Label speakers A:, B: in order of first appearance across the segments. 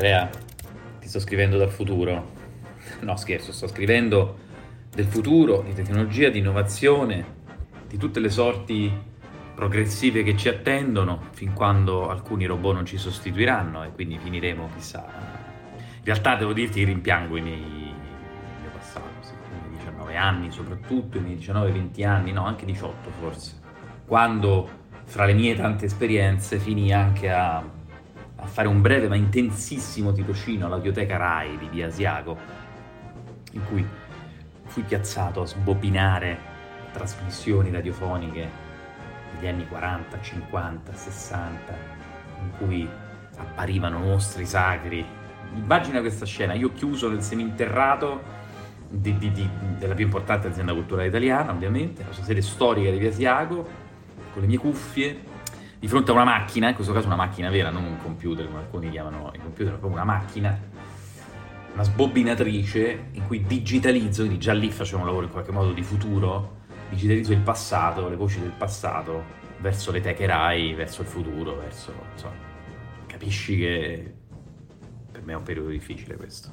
A: Andrea, ti sto scrivendo dal futuro. No, scherzo, sto scrivendo del futuro, di tecnologia, di innovazione, di tutte le sorti progressive che ci attendono, fin quando alcuni robot non ci sostituiranno e quindi finiremo, chissà. In realtà devo dirti che rimpiango i miei, il mio passato, sì, i miei 19 anni soprattutto, i miei 19-20 anni, no, anche 18 forse, quando fra le mie tante esperienze finì anche a a fare un breve ma intensissimo tirocinio all'audioteca RAI di Via Asiago, in cui fui piazzato a sbobinare trasmissioni radiofoniche degli anni 40, 50, 60, in cui apparivano mostri sacri. Immagina questa scena, io chiuso nel seminterrato di, di, di, della più importante azienda culturale italiana, ovviamente, la sua sede storica di Via Asiago, con le mie cuffie, di fronte a una macchina, in questo caso una macchina vera, non un computer come alcuni chiamano i computer, proprio una macchina, una sbobbinatrice in cui digitalizzo, quindi già lì facevo un lavoro in qualche modo di futuro, digitalizzo il passato, le voci del passato, verso le teche RAI, verso il futuro, verso... insomma, capisci che per me è un periodo difficile questo.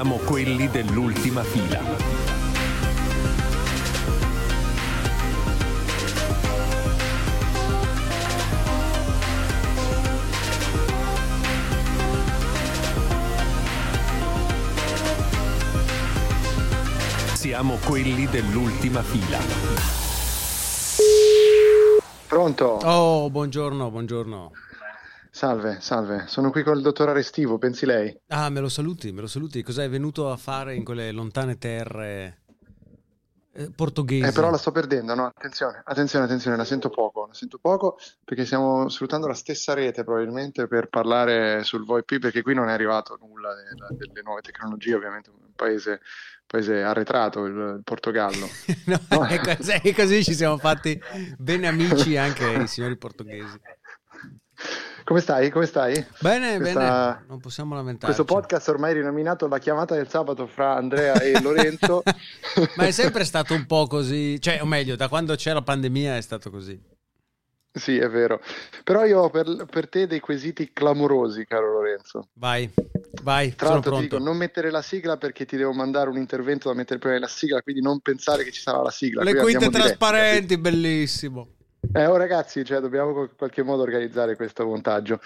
B: Siamo quelli dell'ultima fila. Siamo quelli dell'ultima fila.
C: Pronto?
D: Oh, buongiorno, buongiorno.
C: Salve, salve. Sono qui col dottor Arestivo, pensi lei?
D: Ah, me lo saluti, me lo saluti. Cosa è venuto a fare in quelle lontane terre eh, portoghesi?
C: Eh, però la sto perdendo, no? Attenzione, attenzione, attenzione, la sento poco, la sento poco perché stiamo sfruttando la stessa rete probabilmente per parlare sul VoIP perché qui non è arrivato nulla delle, delle nuove tecnologie, ovviamente un paese, paese arretrato, il, il Portogallo.
D: no, no. È, così, è così ci siamo fatti bene amici anche i signori portoghesi.
C: Come stai? Come stai?
D: Bene, Questa... bene, non possiamo lamentarci.
C: Questo podcast ormai rinominato La chiamata del sabato fra Andrea e Lorenzo.
D: Ma è sempre stato un po' così, cioè, o meglio, da quando c'è la pandemia è stato così.
C: Sì, è vero. Però io ho per, per te dei quesiti clamorosi, caro Lorenzo.
D: Vai, vai.
C: Tra l'altro ti dico, non mettere la sigla perché ti devo mandare un intervento da mettere prima della sigla, quindi non pensare che ci sarà la sigla.
D: Le quinte trasparenti, diretti, bellissimo.
C: Eh, oh ragazzi, cioè, dobbiamo in qualche modo organizzare questo montaggio.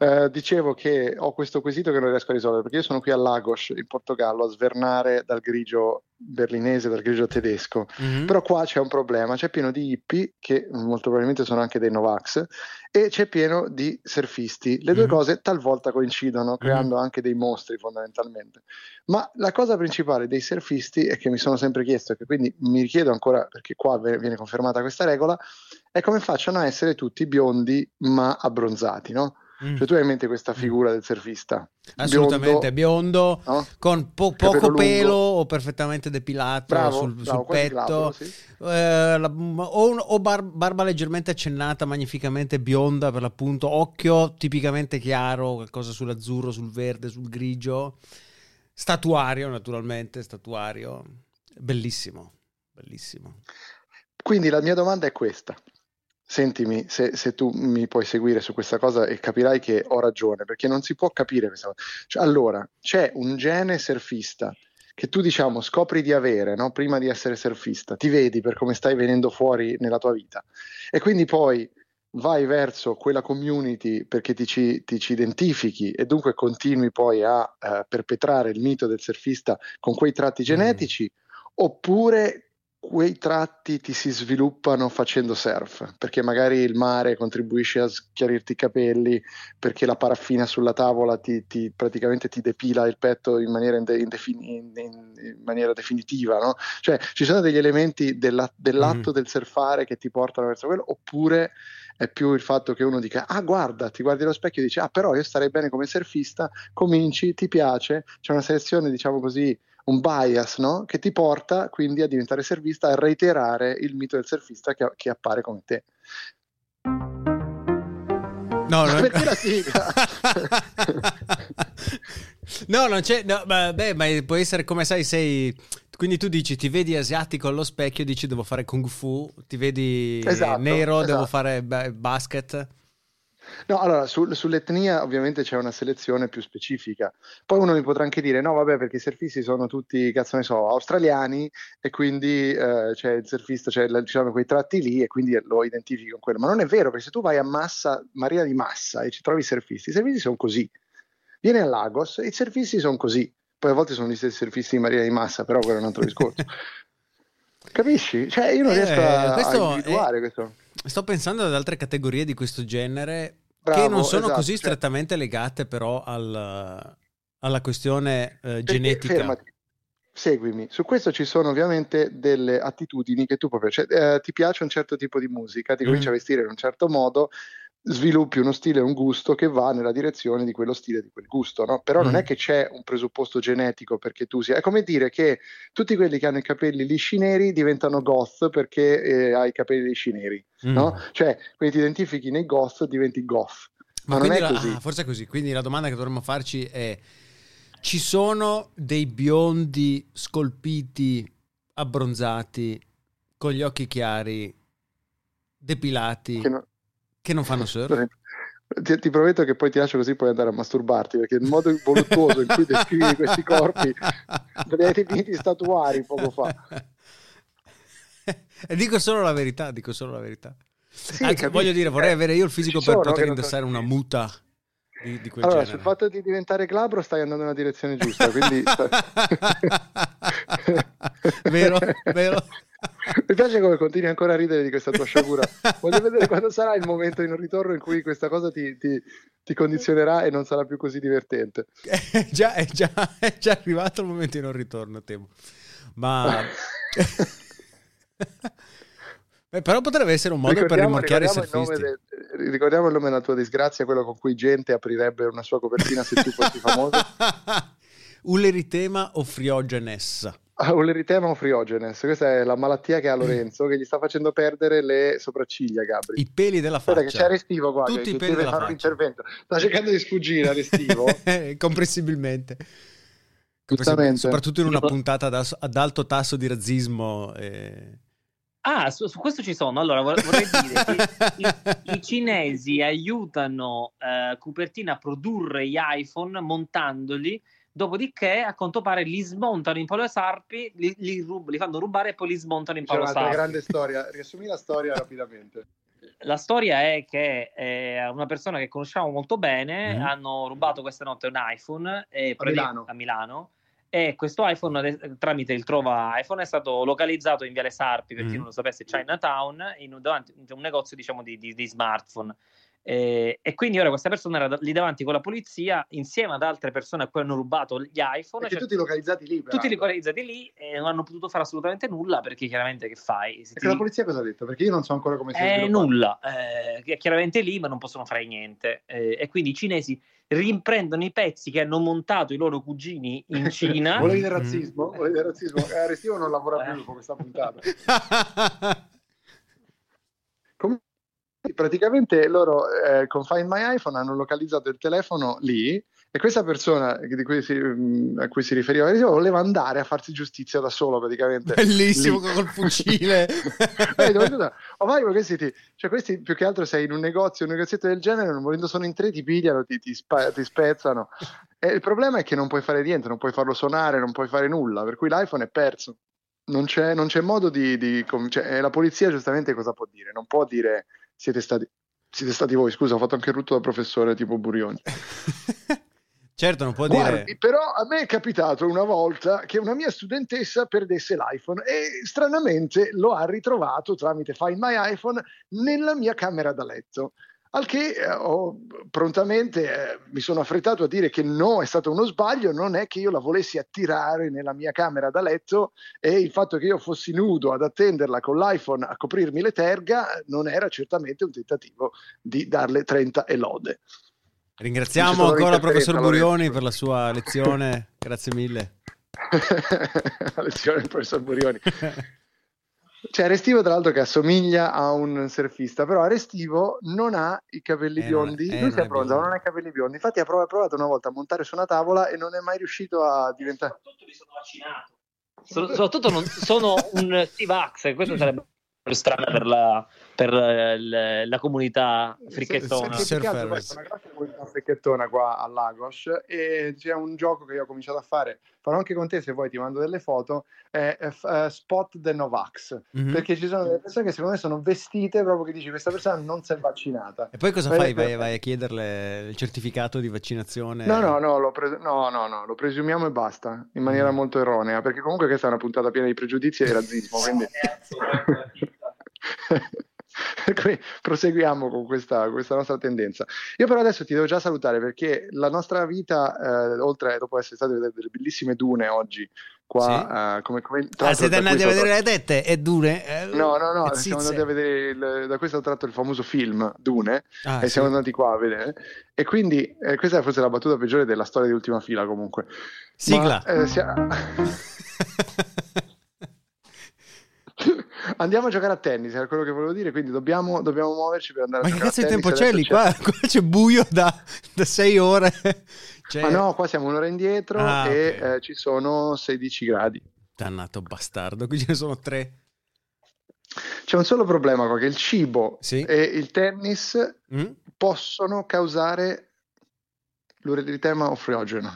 C: Eh, dicevo che ho questo quesito che non riesco a risolvere perché io sono qui a Lagos in Portogallo a svernare dal grigio berlinese, dal grigio tedesco, mm-hmm. però qua c'è un problema, c'è pieno di hippie che molto probabilmente sono anche dei Novax e c'è pieno di surfisti. Le due mm-hmm. cose talvolta coincidono, creando mm-hmm. anche dei mostri fondamentalmente. Ma la cosa principale dei surfisti è che mi sono sempre chiesto, e che quindi mi richiedo ancora, perché qua viene confermata questa regola, è come facciano a essere tutti biondi ma abbronzati, no? Mm. Cioè tu hai in mente questa figura del surfista?
D: Assolutamente, biondo, biondo no? con po- poco pelo o perfettamente depilato
C: bravo,
D: sul,
C: bravo,
D: sul petto, glabro, sì. eh, la, o, o bar- barba leggermente accennata, magnificamente bionda per l'appunto, occhio tipicamente chiaro, qualcosa sull'azzurro, sul verde, sul grigio, statuario naturalmente, statuario, bellissimo, bellissimo.
C: Quindi la mia domanda è questa. Sentimi, se, se, tu mi puoi seguire su questa cosa e capirai che ho ragione, perché non si può capire questa cosa. Cioè, allora, c'è un gene surfista che tu diciamo scopri di avere no? prima di essere surfista, ti vedi per come stai venendo fuori nella tua vita e quindi poi vai verso quella community perché ti ci, ti ci identifichi e dunque continui poi a uh, perpetrare il mito del surfista con quei tratti mm. genetici, mm. oppure quei tratti ti si sviluppano facendo surf, perché magari il mare contribuisce a schiarirti i capelli, perché la paraffina sulla tavola ti, ti praticamente ti depila il petto in maniera, in, in, in maniera definitiva, no? Cioè ci sono degli elementi della, dell'atto mm. del surfare che ti portano verso quello, oppure è più il fatto che uno dica ah guarda ti guardi allo specchio e dici ah però io starei bene come surfista cominci ti piace c'è una selezione diciamo così un bias no? che ti porta quindi a diventare surfista, a reiterare il mito del surfista che, che appare come te.
D: No,
C: non... perché la sigla?
D: no, non c'è. No, beh, ma può essere come sai, sei. Quindi tu dici, ti vedi asiatico allo specchio, dici devo fare kung fu, ti vedi esatto, nero, esatto. devo fare basket.
C: No, allora su, sull'etnia ovviamente c'è una selezione più specifica. Poi uno mi potrà anche dire: no, vabbè, perché i surfisti sono tutti, cazzo ne so, australiani e quindi eh, c'è il surfista, c'è diciamo, quei tratti lì e quindi lo identifichi con quello. Ma non è vero, perché se tu vai a Massa, Marina di Massa e ci trovi i surfisti, i surfisti sono così. Vieni a Lagos e i surfisti sono così. Poi a volte sono gli stessi surfisti di Marina di Massa, però quello è un altro discorso. Capisci? Cioè, io non riesco eh, a, a individuare è... questo.
D: Sto pensando ad altre categorie di questo genere Bravo, che non sono esatto, così cioè... strettamente legate però al, alla questione eh, genetica. Fermati.
C: Seguimi, su questo ci sono ovviamente delle attitudini che tu proprio, cioè, eh, ti piace un certo tipo di musica, ti mm. cominci a vestire in un certo modo, sviluppi uno stile e un gusto che va nella direzione di quello stile, di quel gusto, no? Però mm. non è che c'è un presupposto genetico perché tu sia. È come dire che tutti quelli che hanno i capelli lisci neri diventano goth perché eh, hai i capelli lisci neri, mm. no? Cioè, quindi ti identifichi nei goth, diventi goth. Ma, Ma non è
D: la,
C: così.
D: Ah, forse è così. Quindi la domanda che dovremmo farci è: ci sono dei biondi scolpiti, abbronzati, con gli occhi chiari, depilati? Che no che non fanno surf?
C: Ti, ti, prometto che poi ti lascio così puoi andare a masturbarti perché il modo voluttuoso in cui descrivi questi corpi li hai definiti statuari poco fa.
D: E dico solo la verità dico solo la verità. Sì, Anzi, voglio dire vorrei avere io il fisico per poter indossare una muta di, di
C: allora,
D: genere.
C: sul fatto di diventare glabro stai andando nella direzione giusta quindi
D: vero vero
C: mi piace come continui ancora a ridere di questa tua sciagura. Voglio vedere quando sarà il momento in un ritorno in cui questa cosa ti, ti, ti condizionerà e non sarà più così divertente.
D: È già, è, già, è già arrivato il momento in un ritorno, temo. Ma... Beh, però potrebbe essere un modo per rimorchiare i surfisti. De,
C: ricordiamo il nome della tua disgrazia, quello con cui gente aprirebbe una sua copertina se tu fossi famoso.
D: Uleritema o friogenes.
C: Ah, un eritema friogenes, questa è la malattia che ha Lorenzo che gli sta facendo perdere le sopracciglia, Gabri.
D: I peli della faccia.
C: Guarda che c'è Restivo qua, Tutti che, i peli deve fare un intervento. Sta cercando di sfuggire a Restivo.
D: Comprensibilmente. Soprattutto in una puntata ad alto tasso di razzismo. E...
E: Ah, su, su, questo ci sono. Allora, vorrei dire che i, i, cinesi aiutano uh, Cupertino a produrre gli iPhone montandoli Dopodiché, a quanto pare, li smontano in Palo Sarpi, li, li, rub- li fanno rubare e poi li smontano in Palo Sarpi. C'è
C: una grande storia. Riassumi la storia rapidamente.
E: La storia è che eh, una persona che conosciamo molto bene mm. hanno rubato questa notte un iPhone eh,
C: a, Milano.
E: a Milano e questo iPhone tramite il Trova iPhone è stato localizzato in Viale Sarpi per mm. chi non lo sapesse Chinatown in un, davanti, in un negozio diciamo di, di, di smartphone eh, e quindi ora questa persona era lì davanti con la polizia insieme ad altre persone a cui hanno rubato gli iPhone.
C: Cioè, tutti localizzati lì.
E: Tutti localizzati lì e non hanno potuto fare assolutamente nulla perché chiaramente che fai?
C: Se ti... la polizia cosa ha detto? Perché io non so ancora come si
E: eh, nulla, eh, è chiaramente lì ma non possono fare niente. Eh, e quindi i cinesi rimprendono i pezzi che hanno montato i loro cugini in Cina.
C: Volevi del razzismo? Volevi del razzismo? Eh, Restivo non lavora più con questa puntata. Come praticamente loro eh, con Find My iPhone hanno localizzato il telefono lì e questa persona si, mm, a cui si riferiva voleva andare a farsi giustizia da solo praticamente.
D: Bellissimo lì. col fucile.
C: Ormai questi, ti, cioè questi più che altro sei in un negozio un negozietto del genere non volendo sono in tre ti pigliano ti, ti, spa, ti spezzano. E il problema è che non puoi fare niente non puoi farlo suonare non puoi fare nulla per cui l'iPhone è perso. Non c'è, non c'è modo di, di cioè, la polizia giustamente cosa può dire? Non può dire siete stati, siete stati voi, scusa, ho fatto anche il rutto da professore tipo Burioni.
D: Certo, non può
C: Guardi,
D: dire...
C: però a me è capitato una volta che una mia studentessa perdesse l'iPhone e stranamente lo ha ritrovato tramite Find My iPhone nella mia camera da letto. Al che eh, ho, prontamente eh, mi sono affrettato a dire che no, è stato uno sbaglio, non è che io la volessi attirare nella mia camera da letto e il fatto che io fossi nudo ad attenderla con l'iPhone a coprirmi le terga non era certamente un tentativo di darle 30 e lode.
D: Ringraziamo ancora il professor. Burioni per la sua lezione. Grazie mille.
C: la lezione del professor Burioni. C'è Restivo, tra l'altro, che assomiglia a un surfista, però Restivo non ha i capelli
D: Eh,
C: biondi.
D: eh,
C: Lui si bronzato,
D: biondo.
C: non ha i capelli biondi. Infatti, ha prov- provato una volta a montare su una tavola e non è mai riuscito a diventare.
E: Soprattutto mi sono vaccinato. So- soprattutto non sono un T-Vax, questo sarebbe strano per la, per eh, l- la comunità fricchettona.
C: Sì, sì, più è fricchettona qua a Lagos e c'è un gioco che io ho cominciato a fare, farò anche con te se vuoi, ti mando delle foto, è, è f- eh, Spot the Novax,
D: Mhm.
C: perché ci sono delle persone che secondo me sono vestite proprio che dici questa persona non si è vaccinata.
D: E poi cosa
C: Vai-
D: fai? Vai,
C: vai-
D: vai a chiederle il certificato di vaccinazione?
C: No, no, no, lo, pres- no, no, no, lo presumiamo e basta, in maniera
D: Mm.
C: molto erronea, perché comunque questa è una puntata piena di pregiudizi e razzismo, quindi... Quindi proseguiamo con questa, questa nostra tendenza. Io però adesso ti devo già salutare perché la nostra vita, eh, oltre dopo essere state vedere delle bellissime dune oggi, qua, eh, come, come tra
D: Ah, siete
C: da
D: andati a vedere le tette? È dure? Eh,
C: No, no, no,
D: e
C: siamo andati a vedere, il- da questo ho tratto il famoso film Dune
D: Ah,
C: e
D: sì.
C: siamo andati qua a vedere. E quindi eh, questa è forse la battuta peggiore della storia di Ultima Fila comunque.
D: Sigla.
C: Ma, eh, sia- Andiamo a giocare a tennis, era quello che volevo dire, quindi dobbiamo, dobbiamo muoverci per andare
D: Ma
C: a
D: che
C: giocare
D: cazzo di
C: a tennis.
D: tempo c'è lì? Qua, qua c'è buio da, da sei ore. Cioè...
C: Ma no, qua siamo un'ora indietro
D: Ah,
C: e
D: ok.
C: eh, ci sono 16 gradi.
D: Dannato bastardo, qui ce ne sono tre.
C: C'è un solo problema qua, che il cibo
D: Sì.
C: e il tennis
D: Mm?
C: possono causare l'ureteritema o friogeno.